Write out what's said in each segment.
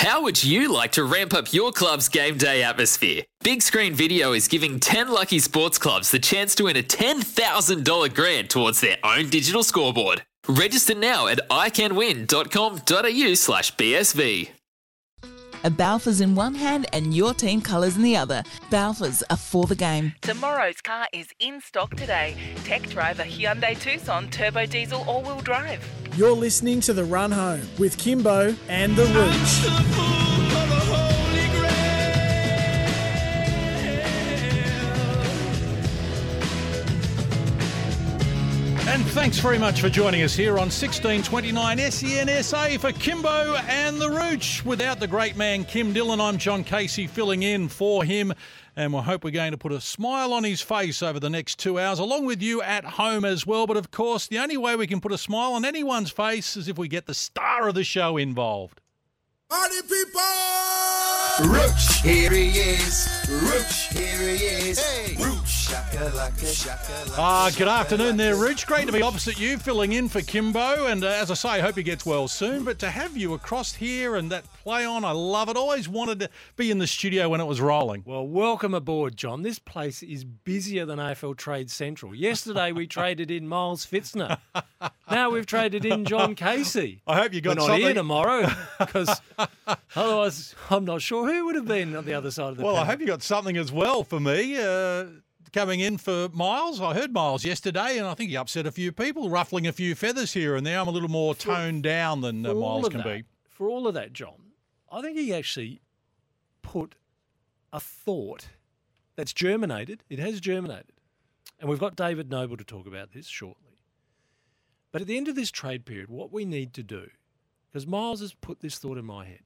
How would you like to ramp up your club's game day atmosphere? Big Screen Video is giving 10 lucky sports clubs the chance to win a $10,000 grant towards their own digital scoreboard. Register now at iCanWin.com.au slash BSV. A Balfour's in one hand and your team colours in the other. Balfour's are for the game. Tomorrow's car is in stock today. Tech driver Hyundai Tucson turbo diesel all-wheel drive. You're listening to The Run Home with Kimbo and The Rooch. And thanks very much for joining us here on 1629 SEN SA for Kimbo and the Rooch. Without the great man Kim Dillon, I'm John Casey filling in for him. And we hope we're going to put a smile on his face over the next two hours, along with you at home as well. But of course, the only way we can put a smile on anyone's face is if we get the star of the show involved. Party people! Rooch, here he is. Rooch, here he is. Hey. Rooch, shaka laka. Ah, good afternoon there, Rich. Great to be opposite you, filling in for Kimbo. And uh, as I say, I hope he gets well soon. But to have you across here and that play on, I love it. Always wanted to be in the studio when it was rolling. Well, welcome aboard, John. This place is busier than AFL Trade Central. Yesterday we traded in Miles Fitzner. Now we've traded in John Casey. I hope you got We're not something. here tomorrow because otherwise I'm not sure who would have been on the other side of the Well, I hope you got something as well for me. Uh, coming in for Miles. I heard Miles yesterday, and I think he upset a few people, ruffling a few feathers here and there. I'm a little more toned down than uh, Miles can that- be. For all of that, John, I think he actually put a thought that's germinated. It has germinated. And we've got David Noble to talk about this shortly. But at the end of this trade period, what we need to do, because Miles has put this thought in my head,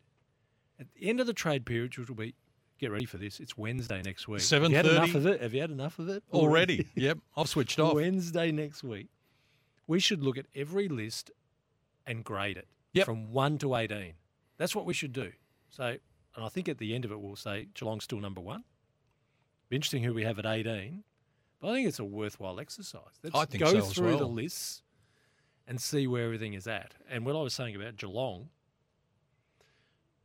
at the end of the trade period, which will be, get ready for this, it's Wednesday next week. Have you had 7:30. enough of it? Have you had enough of it? Already. yep, I've switched off. Wednesday next week, we should look at every list and grade it Yep. from 1 to 18. That's what we should do. So, and I think at the end of it, we'll say Geelong's still number one. Be interesting who we have at 18. But I think it's a worthwhile exercise. Let's I think go so as through the lists and see where everything is at. And what I was saying about Geelong,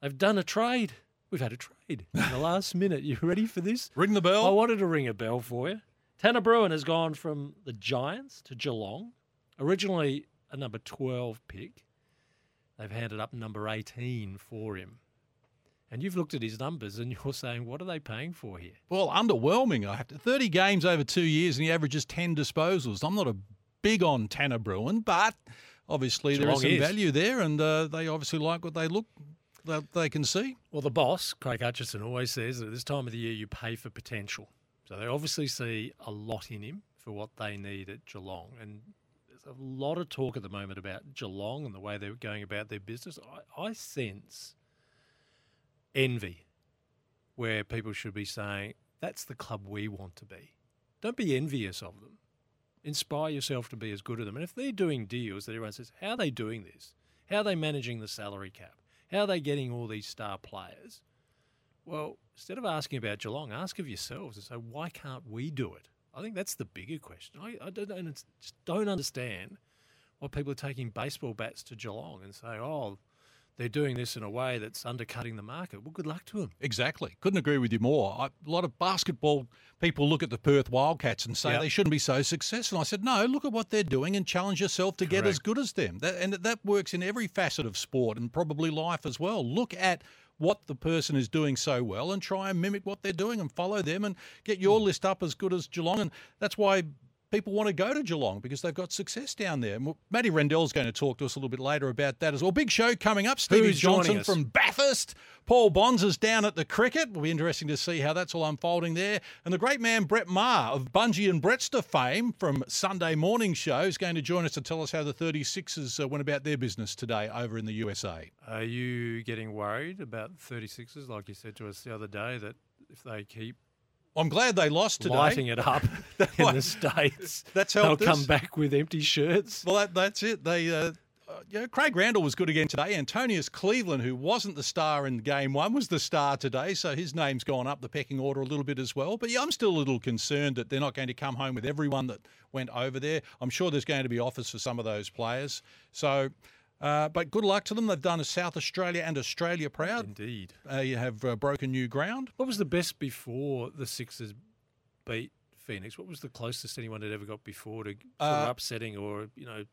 they've done a trade. We've had a trade in the last minute. You ready for this? Ring the bell. I wanted to ring a bell for you. Tanner Bruhn has gone from the Giants to Geelong. Originally a number 12 pick. They've handed up number 18 for him. And you've looked at his numbers and you're saying, what are they paying for here? Well, underwhelming. I have to. 30 games over two years, and he averages 10 disposals. I'm not a big on Tanner Bruhn, but obviously there is some is. value there, and uh, they obviously like what they look that they can see. Well, the boss, Craig Hutchison, always says that at this time of the year you pay for potential. So they obviously see a lot in him for what they need at Geelong. And there's a lot of talk at the moment about Geelong and the way they're going about their business. I, I sense envy where people should be saying, that's the club we want to be. Don't be envious of them. Inspire yourself to be as good as them. And if they're doing deals that everyone says, how are they doing this? How are they managing the salary cap? How are they getting all these star players? Well, instead of asking about Geelong, ask of yourselves and say, why can't we do it? I think that's the bigger question. I, I don't, just don't understand why people are taking baseball bats to Geelong and say, oh, they're doing this in a way that's undercutting the market. Well, good luck to them. Exactly. Couldn't agree with you more. I, a lot of basketball people look at the Perth Wildcats and say Yep. they shouldn't be so successful. I said, no, look at what they're doing and challenge yourself to get as good as them. That, and that works in every facet of sport and probably life as well. Look at what the person is doing so well and try and mimic what they're doing and follow them and get Hmm. your list up as good as Geelong. And that's why people want to go to Geelong because they've got success down there. And Matty Rendell's going to talk to us a little bit later about that as well. Big show coming up. Stevie Johnson from Bathurst. Paul Bonds is down at the cricket. Will be interesting to see how that's all unfolding there. And the great man Brett Maher of Bungie and Brettster fame from Sunday Morning Show is going to join us to tell us how the 36ers uh, went about their business today over in the USA. Are you getting worried about 36ers, like you said to us the other day, that if they keep I'm glad they lost today. lighting it up in the States, That's they'll helped come back with empty shirts? Well, that, that's it. They, uh, uh, you know, Craig Randall was good again today. Antonius Cleveland, who wasn't the star in game one, was the star today. So his name's gone up the pecking order a little bit as well. But yeah, I'm still a little concerned that they're not going to come home with everyone that went over there. I'm sure there's going to be offers for some of those players. So, uh, but good luck to them. They've done a South Australia and Australia proud. Indeed. Uh, you have uh, broken new ground. What was the best before the Sixers beat Phoenix? What was the closest anyone had ever got before to sort of Uh, upsetting or, you know,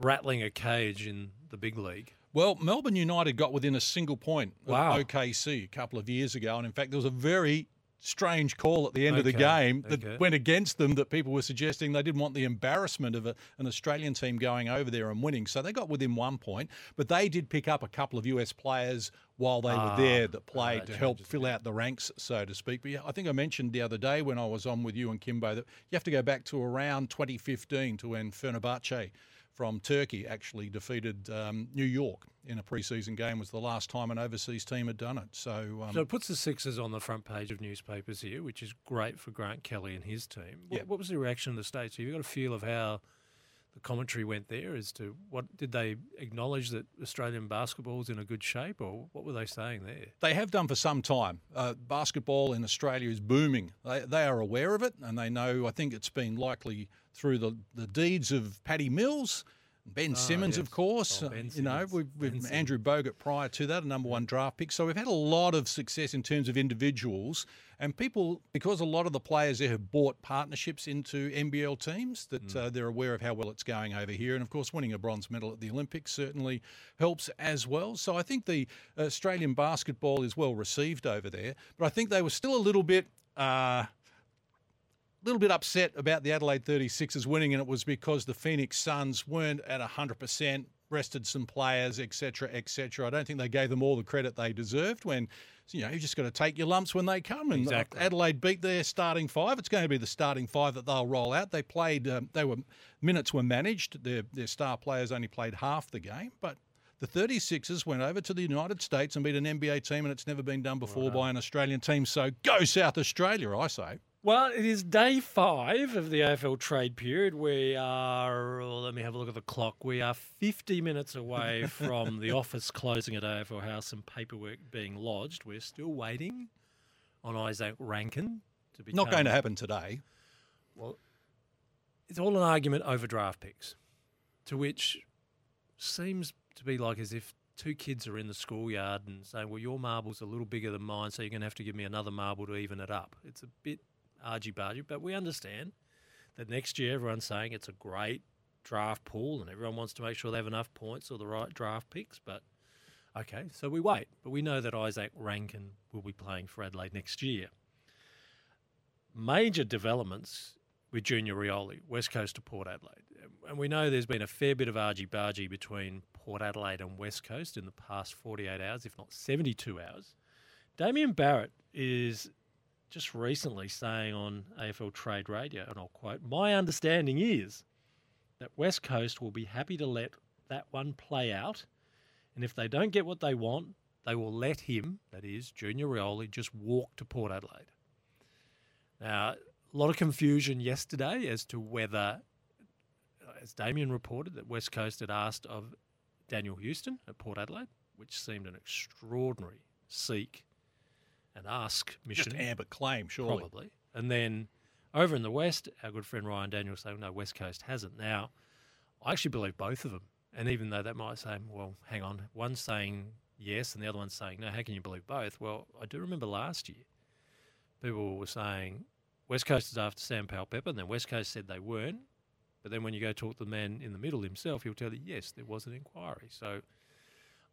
rattling a cage in the big league? Well, Melbourne United got within a single point of Wow. OKC a couple of years ago. And in fact, there was a very strange call at the end of the game that okay. went against them that people were suggesting they didn't want the embarrassment of a, an Australian team going over there and winning. So they got within one point, but they did pick up a couple of US players while they Ah, were there that played to help fill out the ranks, so to speak. But yeah, I think I mentioned the other day when I was on with you and Kimbo that you have to go back to around 2015 to when Fenerbahce from Turkey actually defeated um, New York in a preseason game. Was the last time an overseas team had done it. So, um, So it puts the Sixers on the front page of newspapers here, which is great for Grant Kelly and his team. What, Yeah. what was the reaction of the States? Have you got a feel of how the commentary went there as to what did they acknowledge that Australian basketball's in a good shape or what were they saying there? They have done for some time. Uh, basketball in Australia is booming. They, they are aware of it, and they know. I think it's been likely through the, the deeds of Paddy Mills, Ben Ah, Simmons, yes. of course. Oh, uh, Ben you know, Simmons. with, with Ben Andrew Bogut prior to that, a number one draft pick. So we've had a lot of success in terms of individuals and people, because a lot of the players there have bought partnerships into NBL teams, that Mm. uh, they're aware of how well it's going over here. And of course, winning a bronze medal at the Olympics certainly helps as well. So I think the Australian basketball is well received over there. But I think they were still a little bit. Uh, little bit upset about the Adelaide 36ers winning, and it was because the Phoenix Suns weren't at 100%, rested some players, etc., etc. I don't think they gave them all the credit they deserved when, you know, you've just got to take your lumps when they come. And Exactly. Adelaide beat their starting five. It's going to be the starting five that they'll roll out. They played, um, they were, minutes were managed. Their, their star players only played half the game, but the 36ers went over to the United States and beat an NBA team, and it's never been done before by an Australian team. So go South Australia, I say. Well, it is day five of the AFL trade period. We are, well, let me have a look at the clock. We are 50 minutes away from the office closing at AFL House and paperwork being lodged. We're still waiting on Izak Rankine to be Not going to happen today. Well, it's all an argument over draft picks, to which seems to be like as if two kids are in the schoolyard and saying, "Well, your marble's a little bigger than mine, so you're going to have to give me another marble to even it up." It's a bit argy-bargy, but we understand that next year everyone's saying it's a great draft pool and everyone wants to make sure they have enough points or the right draft picks. But okay, so we wait. But we know that Izak Rankine will be playing for Adelaide next year major developments with Junior Rioli, West Coast to Port Adelaide. And we know there's been a fair bit of argy bargy between Port Adelaide and West Coast in the past 48 hours, if not 72 hours. Damien Barrett is just recently saying on AFL Trade Radio, and I'll quote, My understanding is that West Coast will be happy to let that one play out. And if they don't get what they want, they will let him, that is, Junior Rioli, just walk to Port Adelaide. Now, a lot of confusion yesterday as to whether, as Damien reported, that West Coast had asked of Daniel Houston at Port Adelaide, which seemed an extraordinary seek and ask mission. Just Ambit claim, surely. Probably. And then over in the West, our good friend Ryan Daniels saying, no, West Coast hasn't. Now, I actually believe both of them. And even though that might say, well, hang on, one's saying yes and the other one's saying no, how can you believe both? Well, I do remember last year, people were saying West Coast is after Sam Powell Pepper, and then West Coast said they weren't. But then when you go talk to the man in the middle himself, he'll tell you, yes, there was an inquiry. So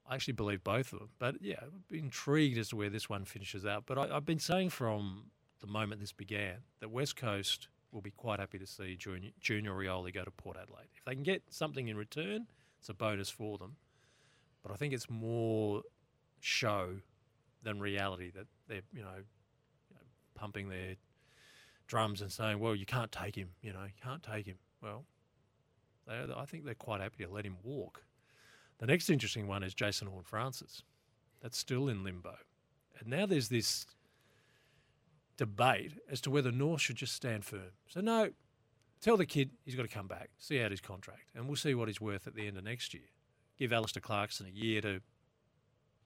I actually believe both of them. But yeah, intrigued as to where this one finishes out. But I, I've been saying from the moment this began that West Coast will be quite happy to see Junior, Junior Rioli go to Port Adelaide. If they can get something in return, it's a bonus for them. But I think it's more show than reality that they're, you know, you know, pumping their drums and saying, well, you can't take him, you know, you can't take him. Well, I think they're quite happy to let him walk. The next interesting one is Jason Horne-Francis. That's still in limbo. And now there's this debate as to whether North should just stand firm. So, no, tell the kid he's got to come back, see out his contract, and we'll see what he's worth at the end of next year. Give Alastair Clarkson a year to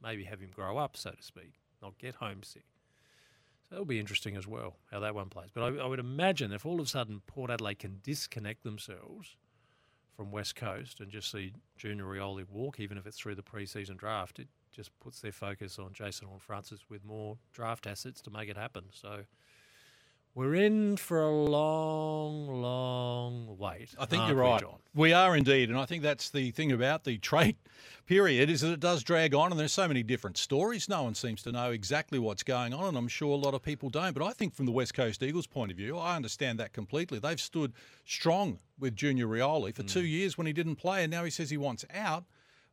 maybe have him grow up, so to speak, not get homesick. So that'll be interesting as well, how that one plays. But I, I would imagine if all of a sudden Port Adelaide can disconnect themselves from West Coast and just see Junior Rioli walk, even if it's through the preseason draft, it just puts their focus on Jason Horne-Francis with more draft assets to make it happen. So we're in for a long, long wait. I think ah, you're we, right. John? We are indeed, and I think that's the thing about the trade period is that it does drag on, and there's so many different stories. No one seems to know exactly what's going on, and I'm sure a lot of people don't. But I think from the West Coast Eagles' point of view, I understand that completely. They've stood strong with Junior Rioli for two hmm. years when he didn't play, and now he says he wants out.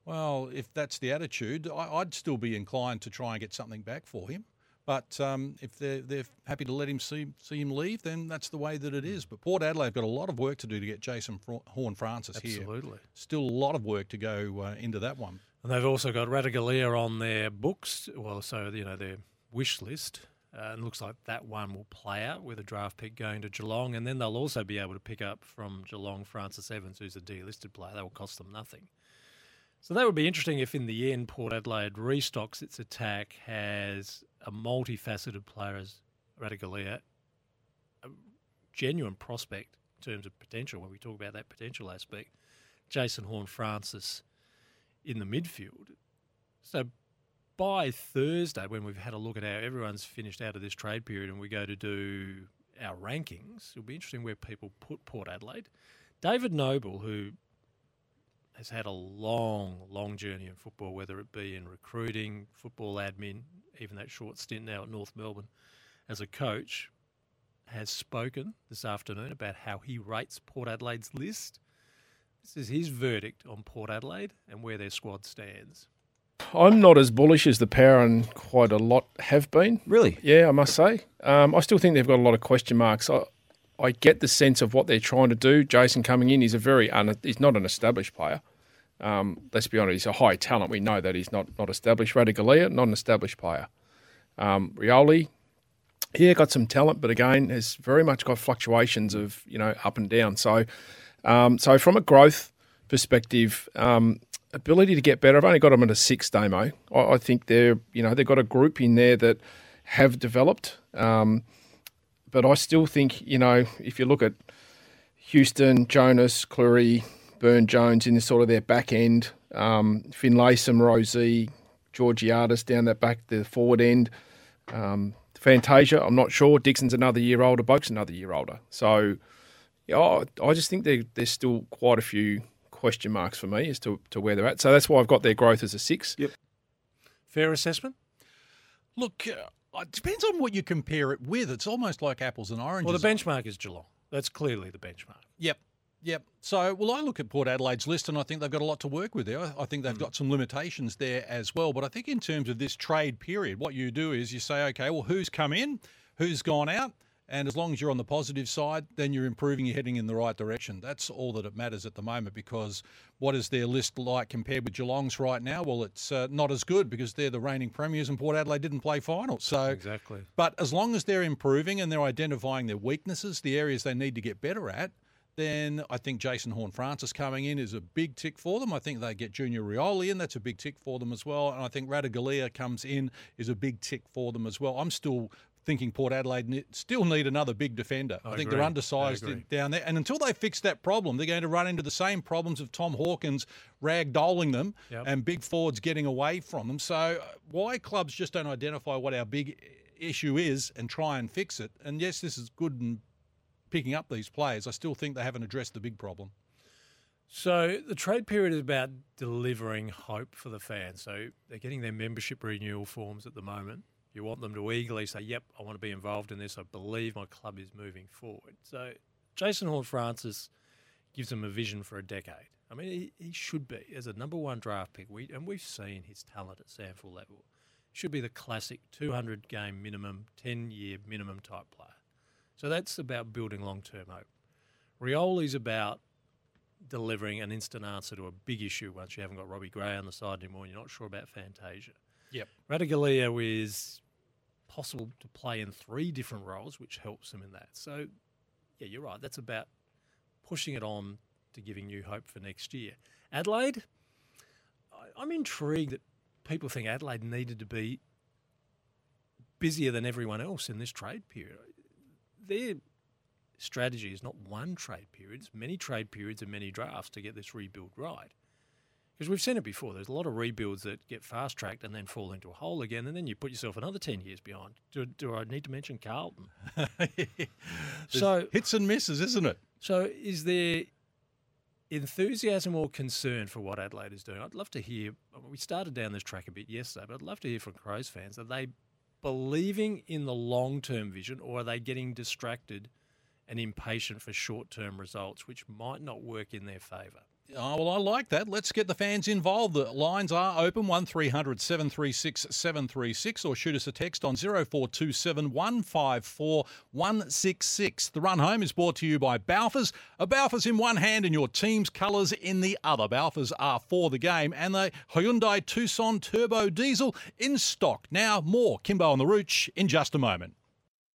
Well, if that's the attitude, I, I'd still be inclined to try and get something back for him. But um, if they're, they're happy to let him see, see him leave, then that's the way that it is. But Port Adelaide have got a lot of work to do to get Jason Horne-Francis here. Absolutely. Still a lot of work to go uh, into that one. And they've also got Ratugolea on their books, well, so, you know, their wish list. Uh, and looks like that one will play out with a draft pick going to Geelong. And then they'll also be able to pick up from Geelong Francis Evans, who's a delisted player. That will cost them nothing. So that would be interesting if in the end Port Adelaide restocks its attack, has a multifaceted player as Ratugolea, a genuine prospect in terms of potential when we talk about that potential aspect, Jason Horne-Francis in the midfield. So by Thursday, when we've had a look at how everyone's finished out of this trade period and we go to do our rankings, it'll be interesting where people put Port Adelaide. David Noble, who has had a long, long journey in football, whether it be in recruiting, football admin, even that short stint now at North Melbourne as a coach, has spoken this afternoon about how he rates Port Adelaide's list. This is his verdict on Port Adelaide and where their squad stands. I'm not as bullish as the power and quite a lot have been. Really? Yeah, I must say. Um, I still think they've got a lot of question marks. I, I get the sense of what they're trying to do. Jason coming in, he's a very un, he's not an established player. Um, let's be honest, he's a high talent. We know that he's not not established. Ratugolea, not an established player. Um, Rioli, yeah, got some talent, but again, has very much got fluctuations of you know up and down. So, um, so from a growth perspective, um, ability to get better. I've only got them at a six demo. I, I think they're you know they've got a group in there that have developed. Um, but I still think you know if you look at Houston, Jonas, Clurey, Byrne-Jones in the sort of their back end, um, Finlayson, Rozee, Georgiadis down that back the forward end. Um, Fantasia, I'm not sure. Dixon's another year older. Boak's another year older. So, yeah, I, I just think there, there's still quite a few question marks for me as to, to where they're at. So that's why I've got their growth as a six. Yep. Fair assessment? Look, uh, it depends on what you compare it with. It's almost like apples and oranges. Well, the benchmark is Geelong. That's clearly the benchmark. Yep. Yep. So, well, I look at Port Adelaide's list and I think they've got a lot to work with there. I think they've got some limitations there as well. But I think in terms of this trade period, what you do is you say, okay, well, who's come in, who's gone out, and as long as you're on the positive side, then you're improving, you're heading in the right direction. That's all that it matters at the moment because what is their list like compared with Geelong's right now? Well, it's uh, not as good because they're the reigning premiers and Port Adelaide didn't play finals. So Exactly. but as long as they're improving and they're identifying their weaknesses, the areas they need to get better at, then I think Jason Horne-Francis coming in is a big tick for them. I think they get Junior Rioli in, that's a big tick for them as well. And I think Ratugolea comes in is a big tick for them as well. I'm still thinking Port Adelaide still need another big defender. I, I think agree. they're undersized down there. And until they fix that problem, they're going to run into the same problems of Tom Hawkins ragdolling them Yep. and big forwards getting away from them. So uh, why clubs just don't identify what our big issue is and try and fix it? And yes, this is good in picking up these players. I still think they haven't addressed the big problem. So the trade period is about delivering hope for the fans. So they're getting their membership renewal forms at the moment. You want them to eagerly say, "Yep, I want to be involved in this. I believe my club is moving forward." So, Jason Horne-Francis gives them a vision for a decade. I mean, he, he should be as a number one draft pick. We and we've seen his talent at SANFL level. Should be the classic 200 game minimum, 10 year minimum type player. So that's about building long term hope. Rioli's about delivering an instant answer to a big issue once you haven't got Robbie Gray on the side anymore and you're not sure about Fantasia. Yep. Ratugolea is possible to play in three different roles, which helps him in that. So, yeah, you're right. That's about pushing it on to giving you hope for next year. Adelaide, I'm intrigued that people think Adelaide needed to be busier than everyone else in this trade period. Their strategy is not one trade period, it's many trade periods and many drafts to get this rebuild right. Because we've seen it before. There's a lot of rebuilds that get fast tracked and then fall into a hole again, and then you put yourself another 10 years behind. Do, do I need to mention Carlton? so hits and misses, isn't it? So is there enthusiasm or concern for what Adelaide is doing? I'd love to hear. We started down this track a bit yesterday, but I'd love to hear from Crows fans. Are they believing in the long term vision, or are they getting distracted and impatient for short term results, which might not work in their favour? Oh, well, I like that. Let's get the fans involved. The lines are open 1300 736 736 or shoot us a text on 0427 154 166. The run home is brought to you by Balfours. A Balfours in one hand and your team's colours in the other. Balfours are for the game and the Hyundai Tucson Turbo Diesel in stock. Now, more Kimbo on the Rooch in just a moment.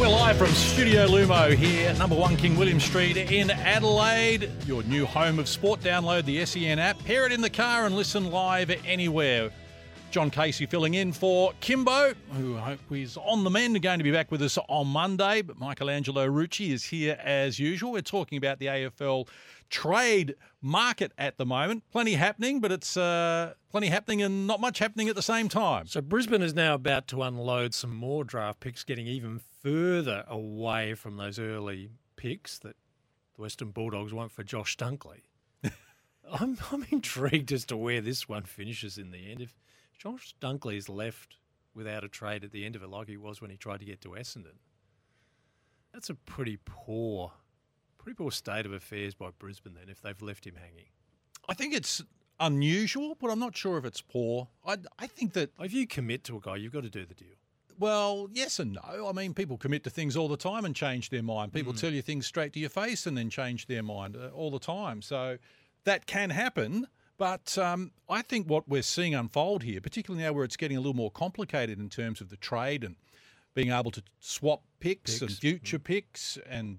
We're live from Studio Lumo here, number one King William Street in Adelaide. Your new home of sport. Download the SEN app, pair it in the car, and listen live anywhere. John Casey filling in for Kimbo, who I hope is on the mend, going to be back with us on Monday. But Michelangelo Rucci is here as usual. We're talking about the AFL trade market at the moment. Plenty happening, but it's uh, plenty happening and not much happening at the same time. So Brisbane is now about to unload some more draft picks, getting even further away from those early picks that the Western Bulldogs want for Josh Dunkley. I'm I'm intrigued as to where this one finishes in the end. If Josh Dunkley is left without a trade at the end of it, like he was when he tried to get to Essendon, that's a pretty poor, pretty poor state of affairs by Brisbane. Then, if they've left him hanging. I think it's unusual, but I'm not sure if it's poor. I, I think that. If you commit to a guy, you've got to do the deal. Well, yes and no. I mean, people commit to things all the time and change their mind. People tell you things straight to your face and then change their mind uh, all the time. So that can happen. But um, I think what we're seeing unfold here, particularly now where it's getting a little more complicated in terms of the trade and being able to swap picks, and Picks, future picks and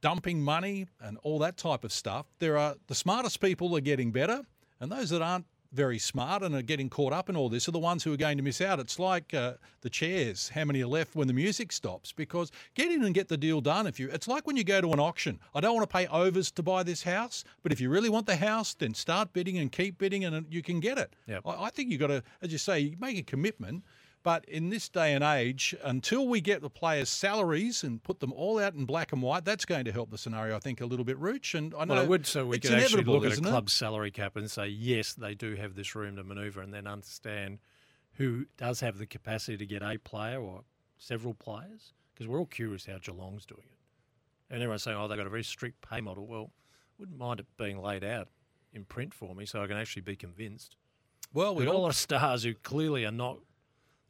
dumping money and all that type of stuff, there are the smartest people are getting better, and those that aren't very smart and are getting caught up in all this are the ones who are going to miss out. It's like uh, the chairs, how many are left when the music stops? Because get in and get the deal done. If you, it's like when you go to an auction. I don't want to pay overs to buy this house, but if you really want the house, then start bidding and keep bidding, and you can get it. Yep. I, I think you have got to, as you say, make a commitment. But in this day and age, until we get the players' salaries and put them all out in black and white, that's going to help the scenario, I think, a little bit, Rooch. And I know Well, I would so we it's could actually look at a isn't club salary cap and say yes, they do have this room to manoeuvre, and then understand who does have the capacity to get a player or several players. Because we're all curious how Geelong's doing it, and everyone's saying, "Oh, they've got a very strict pay model." Well, wouldn't mind it being laid out in print for me, so I can actually be convinced. Well, we we've got a all- lot of stars who clearly are not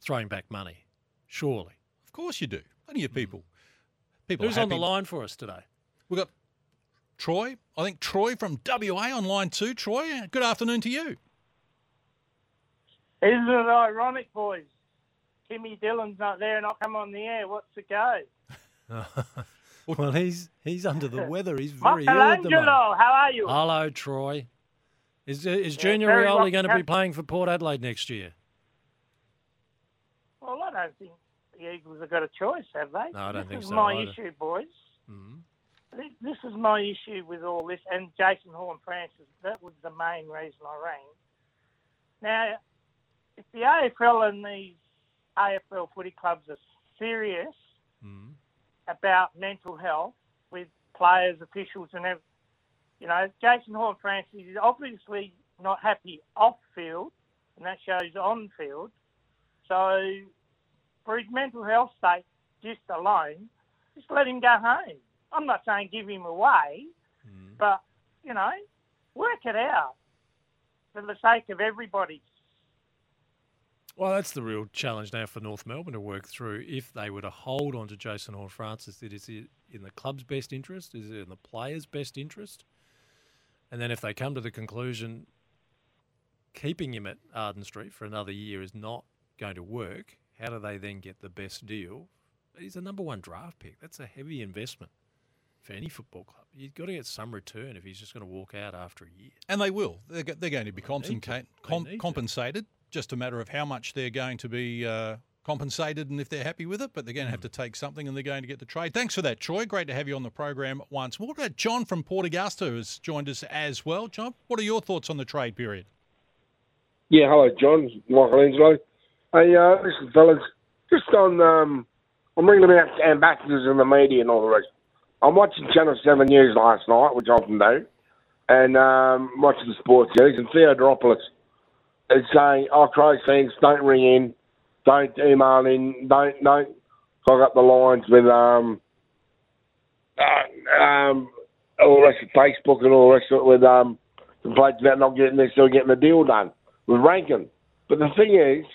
throwing back money. Surely, Of course you do. Plenty of hmm. people. People who's on the line for us today? We've got Troy. I think Troy from WA on line two. Troy, good afternoon to you. Isn't it ironic, boys? Timmy Dillon's not there and I'll come on the air. What's the go? well, he's he's under the weather. He's very ill at the moment. how are you? Hello, Troy. Is is Yeah, Junior very Rioli well. going to be playing for Port Adelaide next year? I don't think the Eagles have got a choice, have they? No, I don't this think is so my either. issue, boys. Mm. This, this is my issue with all this, and Jason Horne-Francis. That was the main reason I rang. Now, if the AFL and these AFL footy clubs are serious about mental health with players, officials, and everything, you know, Jason Horne-Francis is obviously not happy off field, and that shows on field. So, for his mental health state, just alone, just let him go home. I'm not saying give him away, mm. but you know, work it out for the sake of everybody. Well, that's the real challenge now for North Melbourne to work through. If they were to hold on to Jason Horne-Francis, is it in the club's best interest? Is it in the players' best interest? And then if they come to the conclusion keeping him at Arden Street for another year is not going to work, how do they then get the best deal? He's a number one draft pick. That's a heavy investment for any football club. You've got to get some return if he's just going to walk out after a year. And they will. They're, they're going to be need to. com- compensated. Just a matter of how much they're going to be uh, compensated and if they're happy with it. But they're going to have to take something and they're going to get the trade. Thanks for that, Troy. Great to have you on the program once more. What about John from Port Augusta has joined us as well. John, what are your thoughts on the trade period? Yeah, hello, John. Michelangelo. Hey, uh, listen, fellas, just on, um, I'm ringing about ambassadors in the media and all the rest. I'm watching Channel 7 News last night, which I often do, and um, watching the sports news, and Theodoropoulos is saying, oh, Crows fans, don't ring in, don't email in, don't, don't clog up the lines with, um, uh, um, all the rest of Facebook and all the rest of it with, um, complaints about not getting necessarily getting the deal done with Rankine. But the thing is,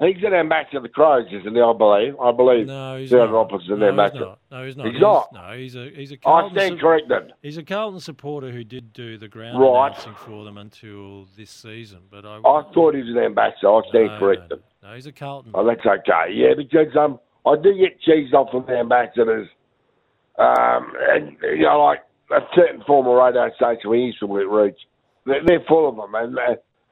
he's an ambassador of the Crows, isn't he? I believe. I believe. No, he's not. Roberts is an No, he's ambassador. not. No, he's not. He's not. No, he's a he's a I Carlton stand sup- corrected. He's a Carlton supporter who did do the ground Right. announcing for them until this season. But I, I thought he was an ambassador. I stand No, corrected. no, he's a Carlton. Oh, that's okay. Yeah, because um, I do get cheesed off from the ambassadors. Um, and you know, like a certain former radio station we used to reach, they're, they're full of them, and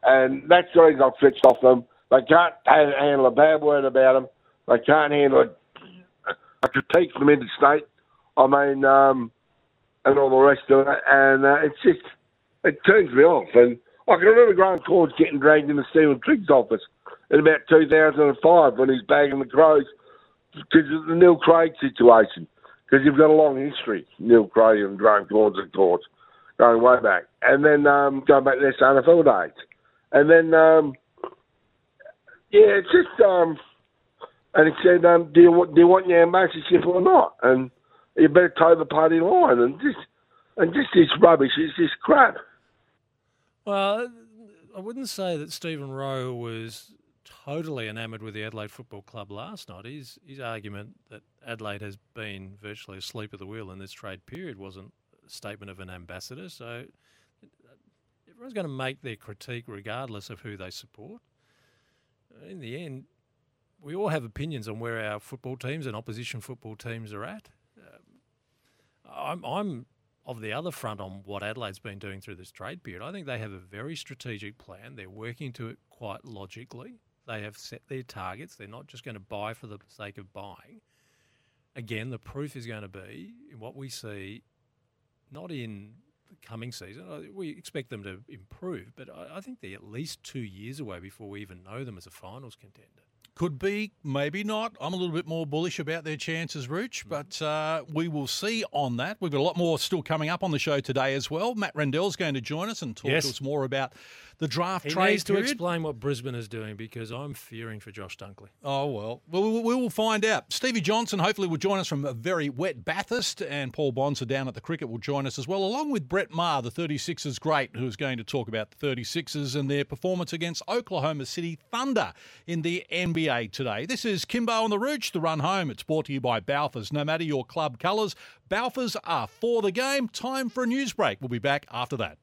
and that's the reason I've switched off them. They can't handle a bad word about them. They can't handle a, a critique from interstate. I mean, um, and all the rest of it, and uh, it's just it turns me off. And I can remember Graham Cornes getting dragged into Steven Trigg's office in about 2005 when he's bagging the Crows because of the Neil Craig situation. Because you've got a long history, Neil Craig and Graham Cornes, of course, going way back. And then um, going back to their NFL days. And then, um, yeah, it's just, um, and he said, um, do, you, want- do you want your ambassadorship or not? And you better toe the party line. And just, and just this rubbish, it's just crap. Well, I wouldn't say that Stephen Rowe was totally enamoured with the Adelaide Football Club last night. His his argument that Adelaide has been virtually asleep at the wheel in this trade period wasn't a statement of an ambassador. So everyone's going to make their critique regardless of who they support. In the end, we all have opinions on where our football teams and opposition football teams are at. Um, I'm, I'm of the other front on what Adelaide's been doing through this trade period. I think they have a very strategic plan. They're working to it quite logically. They have set their targets. They're not just going to buy for the sake of buying. Again, the proof is going to be in what we see, not in coming season. We expect them to improve, but I, I think they're at least two years away before we even know them as a finals contender. Could be, maybe not. I'm a little bit more bullish about their chances, Rooch, Mm. but uh, we will see on that. We've got a lot more still coming up on the show today as well. Matt Rendell's going to join us and talk Yes. to us more about the draft He trade needs to period. explain what Brisbane is doing because I'm fearing for Josh Dunkley. Oh, well, we, we, we will find out. Stevie Johnson hopefully will join us from a very wet Bathurst, and Paul Bonser down at the cricket will join us as well, along with Brett Maher, the 36ers great, who's going to talk about the 36ers and their performance against Oklahoma City Thunder in the NBA today. This is Kimbo on the Rooch, the run home. It's brought to you by Balfours. No matter your club colours, Balfours are for the game. Time for a news break. We'll be back after that.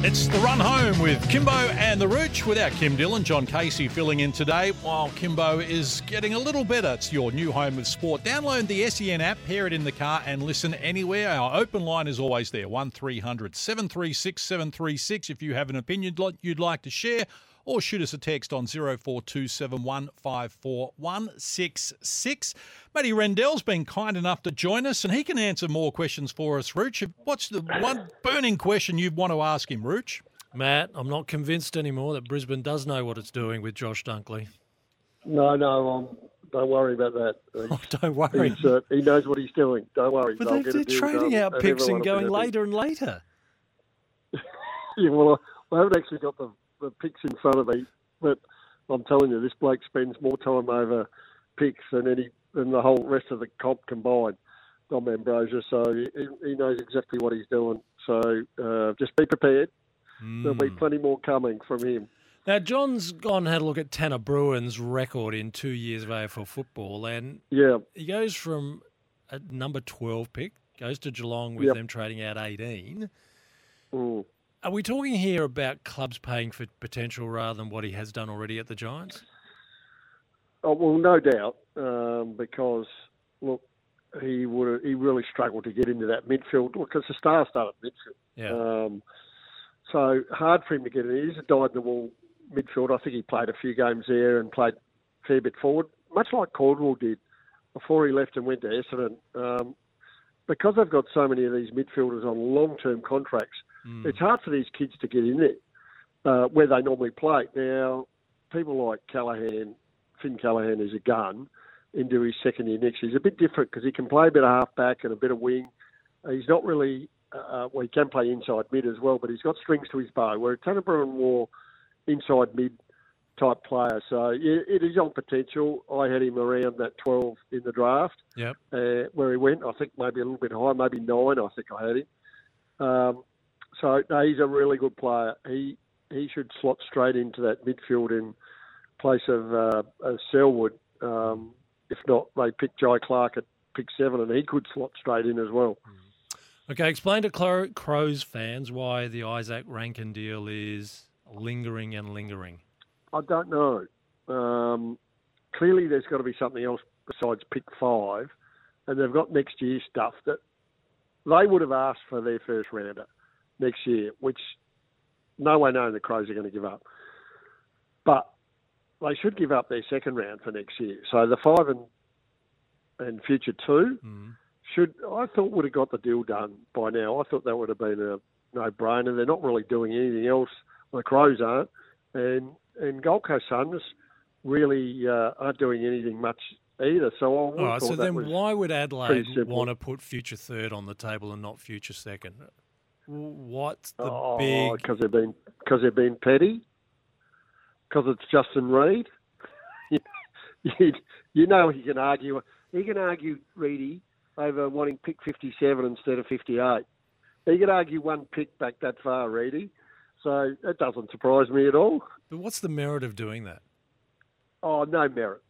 It's the run home with Kimbo and the Rooch without Kim Dillon. John Casey filling in today while Kimbo is getting a little better. It's your new home of sport. Download the SEN app, pair it in the car, and listen anywhere. Our open line is always there 1300 736 736 if you have an opinion you'd like to share. Or shoot us a text on 0427154166. Matty Rendell's been kind enough to join us, and he can answer more questions for us, Rooch. What's the one burning question you want to ask him, Rooch? Matt, I'm not convinced anymore that Brisbane does know what it's doing with Josh Dunkley. No, no, um, don't worry about that. Oh, don't worry. He's, uh, he knows what he's doing. Don't worry. But They'll they're, they're trading out and picks and going later and later. Yeah, well, I, I haven't actually got the, the picks in front of me, but I'm telling you, this bloke spends more time over picks than any than the whole rest of the comp combined. Dom Ambrogio, so he, he knows exactly what he's doing. So uh, just be prepared. There'll be plenty more coming from him. Now, John's gone and had a look at Tanner Bruhn's record in two years of AFL football, and Yeah, he goes from a number 12 pick, goes to Geelong with Yep. them trading out 18. Mm. Are we talking here about clubs paying for potential rather than what he has done already at the Giants? Oh, well, no doubt, um, because look, he would he really struggled to get into that midfield. Look, it's a star-studded midfield. Yeah. Um, so hard for him to get in. He's a dyed-in-the-wall midfield. I think he played a few games there and played a fair bit forward, much like Caldwell did before he left and went to Essendon. Um, because they've got so many of these midfielders on long-term contracts, it's hard for these kids to get in there uh, where they normally play. Now, people like Callaghan, Finn Callaghan is a gun into his second year next year. He's a bit different because he can play a bit of half-back and a bit of wing. Uh, he's not really, uh, well, he can play inside mid as well, but he's got strings to his bow, where Tanner Bruhn wore inside mid type player. So yeah, it is on potential. I had him around that 12 in the draft Yep. uh, where he went. I think maybe a little bit higher, maybe nine. I think I had him. Um, so no, he's a really good player. He he should slot straight into that midfield in place of uh, uh, Selwood. Um, if not, they pick Jhye Clark at pick seven, and he could slot straight in as well. Okay, explain to Cro- Crows fans why the Izak Rankine deal is lingering and lingering. I don't know. Um, clearly, there's got to be something else besides pick five, and they've got next year's stuff that they would have asked for their first rounder next year, which no way known the Crows are going to give up. But they should give up their second round for next year. So the five and and future two should I thought would have got the deal done by now. I thought that would have been a no brainer. They're not really doing anything else. The Crows aren't, and and Gold Coast Suns really uh, aren't doing anything much either. So I would right, so then why would Adelaide want to put future third on the table and not future second? What's the oh, big because they've been because they've been petty. Because it's Justin Reid. you, you know he can argue. He can argue Reedy over wanting pick 57 instead of 58. He can argue one pick back that far, Reedy. So that doesn't surprise me at all. But what's the merit of doing that? Oh, no merit.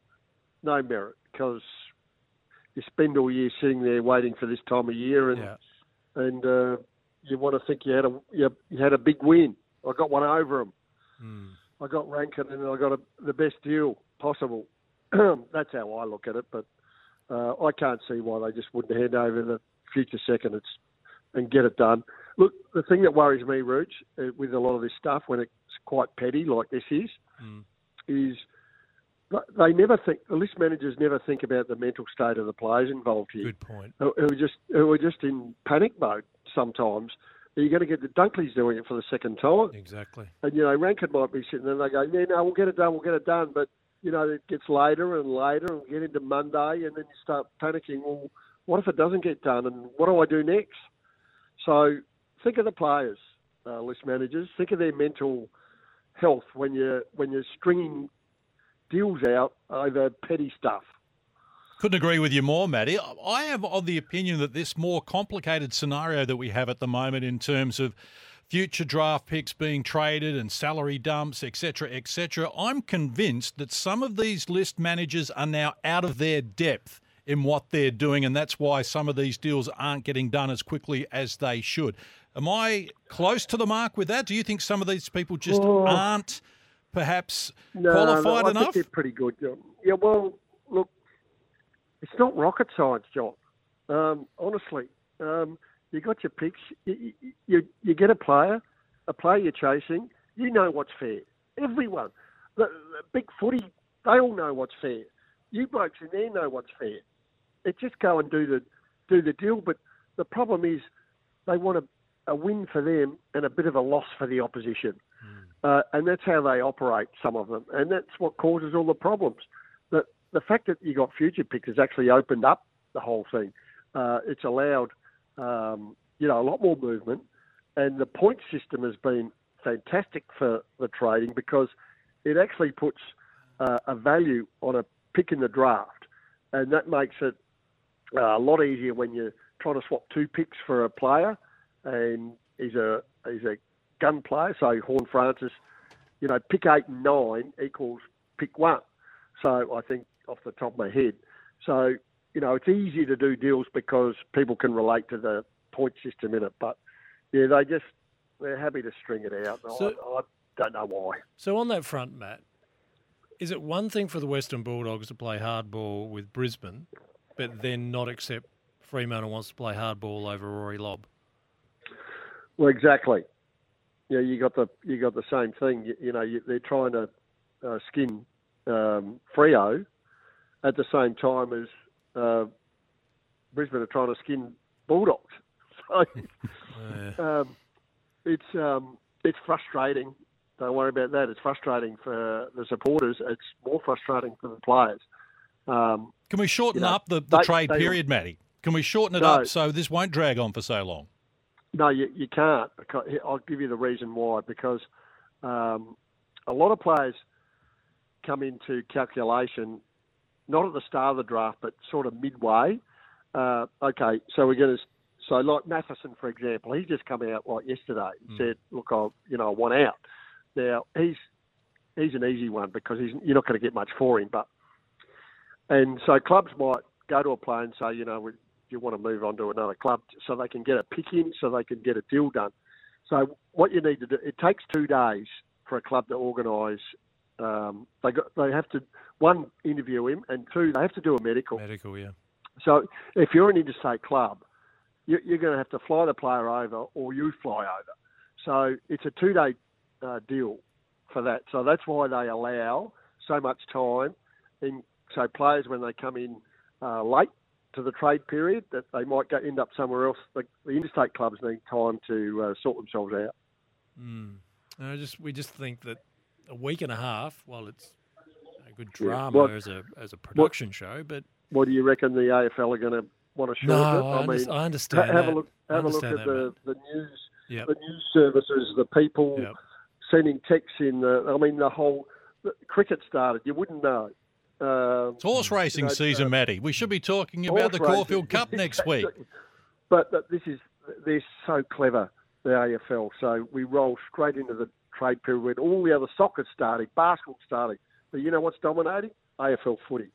No merit. Because you spend all year sitting there waiting for this time of year and and uh, you want to think you had a you, you had a big win. I got one over them. I got Rankine and I got a, the best deal possible. That's how I look at it. But uh, I can't see why they just wouldn't hand over the future second it's, and get it done. Look, the thing that worries me, Rooch, uh, with a lot of this stuff when it's quite petty like this is, is th- they never think the list managers never think about the mental state of the players involved here. Good point. Who who are just who are just in panic mode sometimes. Are You're going to get the Dunkley's doing it for the second time. Exactly. And, you know, Rankine might be sitting there and they go, yeah, no, we'll get it done, we'll get it done. But, you know, it gets later and later and we get into Monday and then you start panicking, well, what if it doesn't get done and what do I do next? So think of the players, uh, list managers. Think of their mental health when you're, when you're stringing deals out over petty stuff. Couldn't agree with you more, Matty. I have of the opinion that this more complicated scenario that we have at the moment in terms of future draft picks being traded and salary dumps, etc., etc. I'm convinced that some of these list managers are now out of their depth in what they're doing, and that's why some of these deals aren't getting done as quickly as they should. Am I close to the mark with that? Do you think some of these people just Oh. aren't perhaps No, qualified no, I enough? think they're pretty good. John. Yeah, well, look, it's not rocket science, John. Um, honestly, um, you got your picks. You, you, you, get a player, a player you're chasing. You know what's fair. Everyone, the, the big footy, they all know what's fair. You blokes in there know what's fair. It's just go and do the do the deal. But the problem is, they want a, a win for them and a bit of a loss for the opposition. Uh, and that's how they operate, some of them. And that's what causes all the problems. The, the fact that you got future picks has actually opened up the whole thing. Uh, it's allowed, um, you know, a lot more movement. And the point system has been fantastic for the trading because it actually puts uh, a value on a pick in the draft. And that makes it uh, a lot easier when you're trying to swap two picks for a player and he's a, he's a gun player. So Horne-Francis, you know, pick eight and nine equals pick one. So I think off the top of my head. So, you know, it's easy to do deals because people can relate to the point system in it. But yeah, they just, they're happy to string it out. So- I, I don't know why. So on that front, Matt, is it one thing for the Western Bulldogs to play hardball with Brisbane, but then not accept Fremantle wants to play hardball over Rory Lobb? Well, exactly. Yeah, you got the you got the same thing. You, you know, you, they're trying to uh, skin um, Frio at the same time as uh, Brisbane are trying to skin Bulldogs. So um, it's um, it's frustrating. Don't worry about that. It's frustrating for the supporters. It's more frustrating for the players. Um, Can we shorten you know, up the, the they- trade they- period, Matty? Can we shorten it No. up so this won't drag on for so long? No, you, you can't. I'll give you the reason why. Because um, a lot of players come into calculation not at the start of the draft, but sort of midway. Uh, okay, so we're going to. So like Matheson, for example, he just come out like yesterday and said, "Look, I you know I want out." Now he's he's an easy one because he's you're not going to get much for him, but and so clubs might go to a player and say, you know, we, you want to move on to another club so they can get a pick in, so they can get a deal done. So what you need to do, it takes two days for a club to organise. Um, they got they have to one interview him, and two they have to do a medical. Medical, yeah. So if you're an interstate club, you, you're going to have to fly the player over, or you fly over. So it's a two-day uh, deal for that. So that's why they allow so much time. In so players when they come in uh, late to the trade period, that they might go, end up somewhere else. The, the interstate clubs need time to uh, sort themselves out. Mm. I just we just think that a week and a half, while it's a good Yeah. drama What- as a as a production show, but What do you reckon the AFL are going to want to shorten No, it? I underst- I understand ha- Have that. a look. Have a look at that, the, the news, Yep. the news services, the people sending texts in. The, I mean, the whole cricket started. You wouldn't know. Um, It's horse racing you know, season, uh, Matty. We should be talking about the Caulfield. Cup next week. But, but this is they're so clever, the AFL. So we roll straight into the trade period when all the other soccer starting, basketball starting. But you know what's dominating? AFL footy.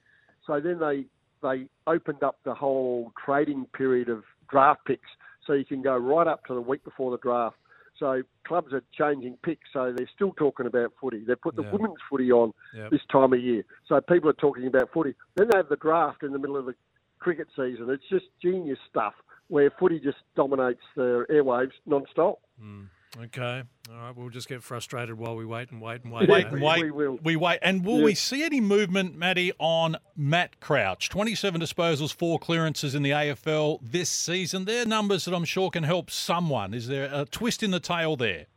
So then they they opened up the whole trading period of draft picks, so you can go right up to the week before the draft. So clubs are changing picks, so they're still talking about footy. They put the Yeah. women's footy on Yep. this time of year, so people are talking about footy. Then they have the draft in the middle of the cricket season. It's just genius stuff where footy just dominates the airwaves non-stop. Hmm. Okay, all right, we'll just get frustrated while we wait and wait and wait. Wait, and wait. We, wait. And will Yeah. we see any movement, Matty, on Matt Crouch? 27 disposals, four clearances in the AFL this season. They're numbers that I'm sure can help someone. Is there a twist in the tail there?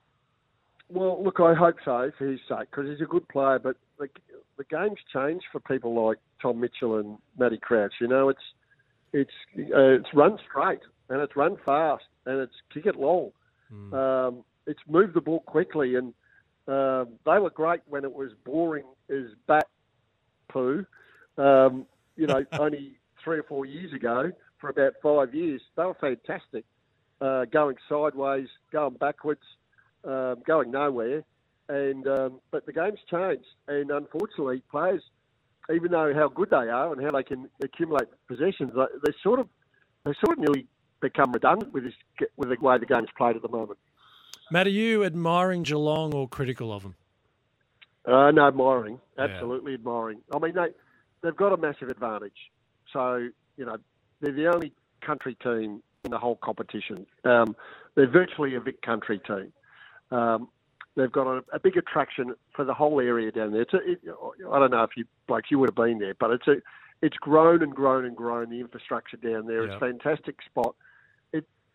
Well, look, I hope so for his sake because he's a good player. But the, the game's changed for people like Tom Mitchell and Matty Crouch. You know, it's it's uh, it's run straight and it's run fast and it's kick it long. Um, it's moved the ball quickly and um, they were great when it was boring as bat poo. Um, you know, only three or four years ago, for about five years, they were fantastic. Uh, going sideways, going backwards, um, going nowhere. And um, but the game's changed, and unfortunately, players, even though how good they are and how they can accumulate possessions, they- they're sort of they're sort of nearly become redundant with this with the way the game's played at the moment. Matt, are you admiring Geelong or critical of them? Uh, no, admiring, Yeah. absolutely admiring. I mean, they they've got a massive advantage. So you know, they're the only country team in the whole competition. Um, they're virtually a Vic country team. Um, they've got a, a big attraction for the whole area down there. It's a, it, I don't know if you like you would have been there, but it's a it's grown and grown and grown. The infrastructure down there, it's a fantastic spot.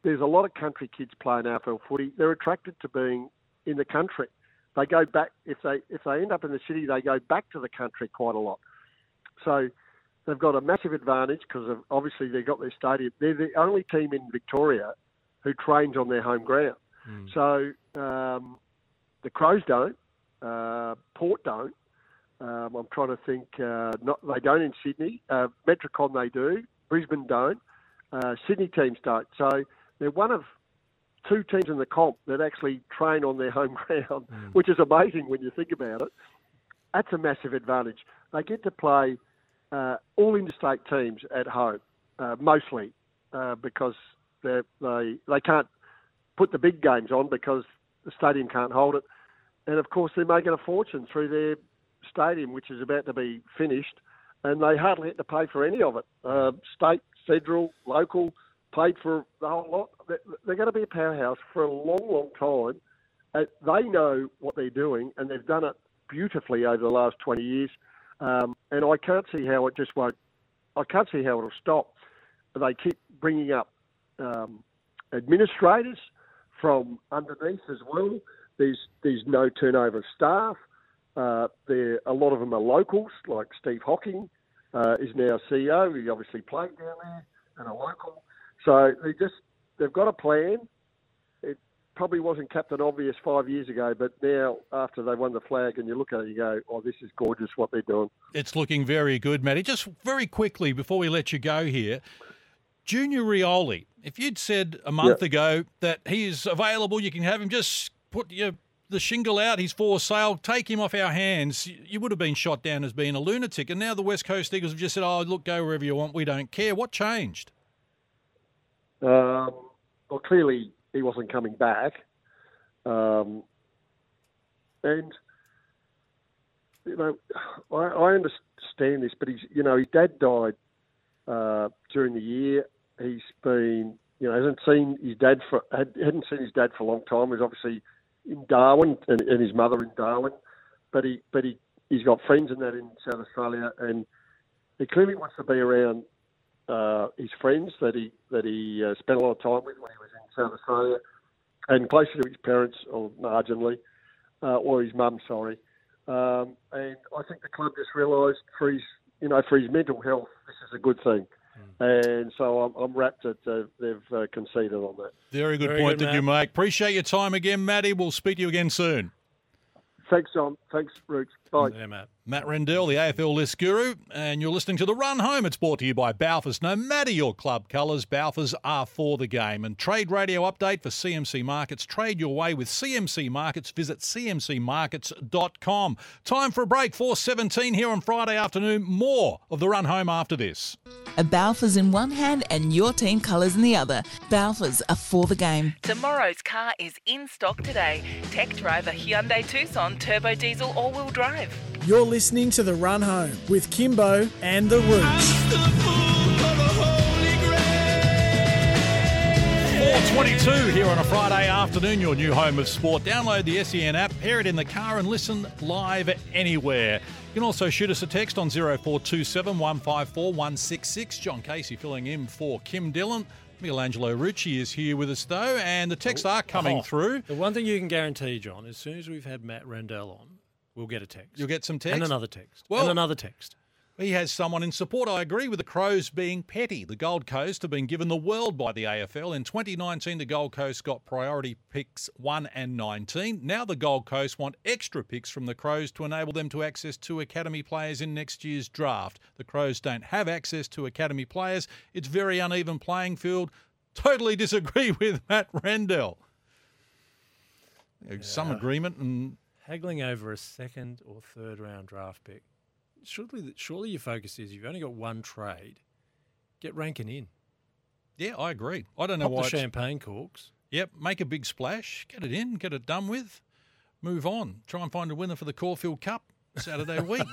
There's a lot of country kids playing AFL footy. They're attracted to being in the country. They go back if they if they end up in the city, they go back to the country quite a lot. So they've got a massive advantage because obviously they've got their stadium. They're the only team in Victoria who trains on their home ground. So um, the Crows don't, uh, Port don't. Um, I'm trying to think. Uh, not they don't in Sydney. Uh, Metricon they do. Brisbane don't. Uh, Sydney teams don't. So they're one of two teams in the comp that actually train on their home ground, which is amazing when you think about it. That's a massive advantage. They get to play uh, all interstate teams at home, uh, mostly uh, because they they they can't put the big games on because the stadium can't hold it, and of course they're making a fortune through their stadium, which is about to be finished, and they hardly had to pay for any of it. Uh, state, federal, local, paid for the whole lot. They're, going to be a powerhouse for a long, long time. They know what they're doing, and they've done it beautifully over the last 20 years. Um, and I can't see how it just won't. I can't see how it'll stop. They keep bringing up um, administrators from underneath as well. There's there's no turnover of staff. Uh, there a lot of them are locals, like Steve Hocking uh, is now CEO. He obviously played down there and a local. So they just they've got a plan. It probably wasn't Captain Obvious five years ago, but now after they won the flag and you look at it, you go, "Oh, this is gorgeous what they're doing." It's looking very good, Matty. Just very quickly before we let you go here, Junior Rioli. If you'd said a month Yeah. ago that he is available, you can have him. Just put your the shingle out. He's for sale. Take him off our hands. You would have been shot down as being a lunatic. And now the West Coast Eagles have just said, "Oh, look, go wherever you want. We don't care." What changed? Um, well, clearly he wasn't coming back, um, and you know, I, I understand this, but he's you know his dad died uh, during the year. He's been you know hasn't seen his dad for had, hadn't seen his dad for a long time. He was obviously in Darwin and, and his mother in Darwin, but he but he he's got friends in that in South Australia, and he clearly wants to be around uh, his friends that he that he uh, spent a lot of time with when he was in South Australia, and closer to his parents or marginally, uh, or his mum, sorry. Um, and I think the club just realised for his you know for his mental health, this is a good thing. And so I'm, I'm rapt that uh, they've uh, conceded on that. Very good Very point good, that you Matt. make. Appreciate your time again, Matty. We'll speak to you again soon. Thanks, John. Thanks, Rooch. Bye. Yeah, Matt. Matt Rendell, the AFL list guru, and you're listening to The Run Home. It's brought to you by Balfours. No matter your club colours, Balfours are for the game. And trade radio update for CMC Markets. Trade your way with CMC Markets. Visit cmcmarkets.com. Time for a break. 417 here on Friday afternoon. More of The Run Home after this. A Balfours in one hand and your team colours in the other. Balfours are for the game. Tomorrow's car is in stock today. Tech driver Hyundai Tucson turbo diesel all-wheel drive. You're listening to The Run Home with Kimbo and The Rooch. 422 here on a Friday afternoon, your new home of sport. Download the SEN app, pair it in the car, and listen live anywhere. You can also shoot us a text on 0427 154 166. John Casey filling in for Kim Dillon. Michelangelo Rucci is here with us, though, and the texts are coming Oh, oh. through. The one thing you can guarantee, John, as soon as we've had Matt Rendell on, we'll get a text. You'll get some text? And another text. Well- and another text. He has someone in support. I agree with the Crows being petty. The Gold Coast have been given the world by the AFL. In 2019, the Gold Coast got priority picks 1 and 19. Now the Gold Coast want extra picks from the Crows to enable them to access two Academy players in next year's draft. The Crows don't have access to Academy players. It's very uneven playing field. Totally disagree with Matt Rendell. Some agreement and Haggling over a second or third round draft pick. Surely, surely your focus is you've only got one trade. Get Rankine in. Yeah, I agree. I don't know Pop why the champagne corks. Yep, make a big splash, get it in, get it done with, move on. Try and find a winner for the Caulfield Cup Saturday week.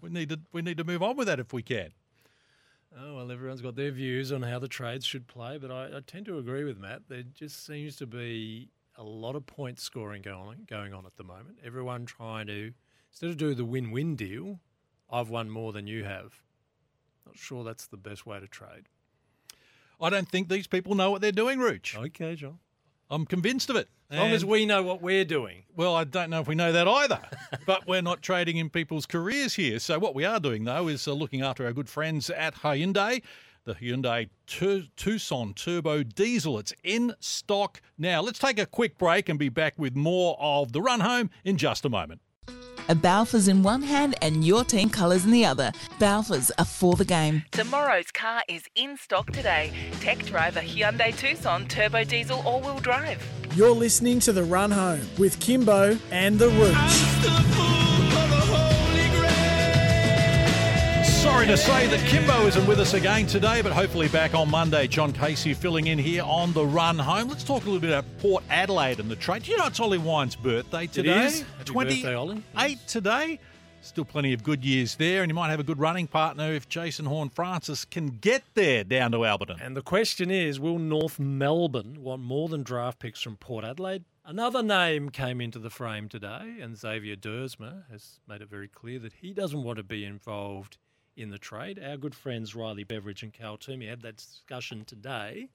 we need to we need to move on with that if we can. Oh well, everyone's got their views on how the trades should play, but I, I tend to agree with Matt. There just seems to be a lot of point scoring going on, going on at the moment. Everyone trying to instead of do the win-win deal, I've won more than you have. Not sure that's the best way to trade. I don't think these people know what they're doing, Rooch. Okay, John. I'm convinced of it. As long as we know what we're doing. Well, I don't know if we know that either, but we're not trading in people's careers here. So what we are doing though is uh, looking after our good friends at Hyundai. The Hyundai Tucson Turbo Diesel. It's in stock now. Let's take a quick break and be back with more of the run home in just a moment. A Balfour's in one hand and your team colours in the other. Balfour's are for the game. Tomorrow's car is in stock today. Tech driver Hyundai Tucson turbo diesel all-wheel drive. You're listening to The Run Home with Kimbo and The Rooch. Sorry to say that Kimbo isn't with us again today, but hopefully back on Monday. John Casey filling in here on the run home. Let's talk a little bit about Port Adelaide and the trade. Do you know it's Ollie Wines' birthday today? is. Happy birthday, Ollie. Eight today. Still plenty of good years there, and you might have a good running partner if Jason Horne-Francis can get there down to Alberton. And the question is, will North Melbourne want more than draft picks from Port Adelaide? Another name came into the frame today, and Xavier Duursma has made it very clear that he doesn't want to be involved in the trade. Our good friends Riley Beveridge and Cal Twomey had that discussion today.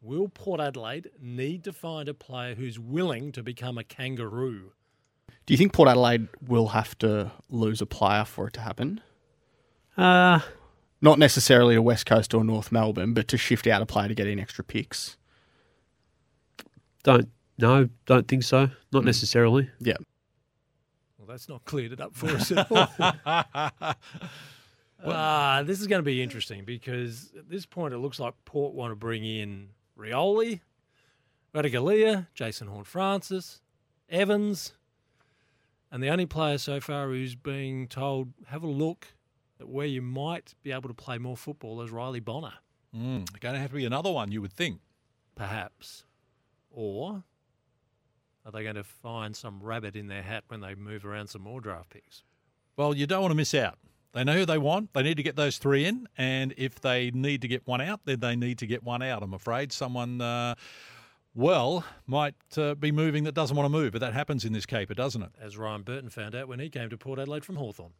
Will Port Adelaide need to find a player who's willing to become a kangaroo? Do you think Port Adelaide will have to lose a player for it to happen? Uh, Not necessarily to West Coast or North Melbourne, but to shift out a player to get in extra picks. don't no, don't think so. Not necessarily. Yeah. Well, that's not cleared it up for us at all. Ah, this is going to be interesting because at this point it looks like Port want to bring in Rioli, Ratugolea, Jason Horne-Francis, Evans, and the only player so far who's being told have a look at where you might be able to play more football is Riley Bonner, Mm, going to have to be another one, you would think. perhaps. Or are they going to find some rabbit in their hat when they move around some more draft picks? Well, you don't want to miss out. They know who they want. They need to get those three in, and if they need to get one out, then they need to get one out. I'm afraid someone, uh, well, might uh, be moving that doesn't want to move, but that happens in this caper, doesn't it? As Ryan Burton found out when he came to Port Adelaide from Hawthorn.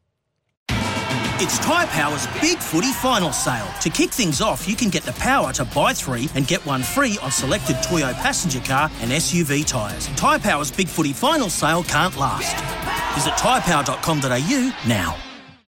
It's Tyre Power's Big Footy Final Sale. To kick things off, you can get the power to buy three and get one free on selected Toyo passenger car and SUV tyres. Tyre Power's Big Footy Final Sale can't last. Visit tyrepower.com.au now.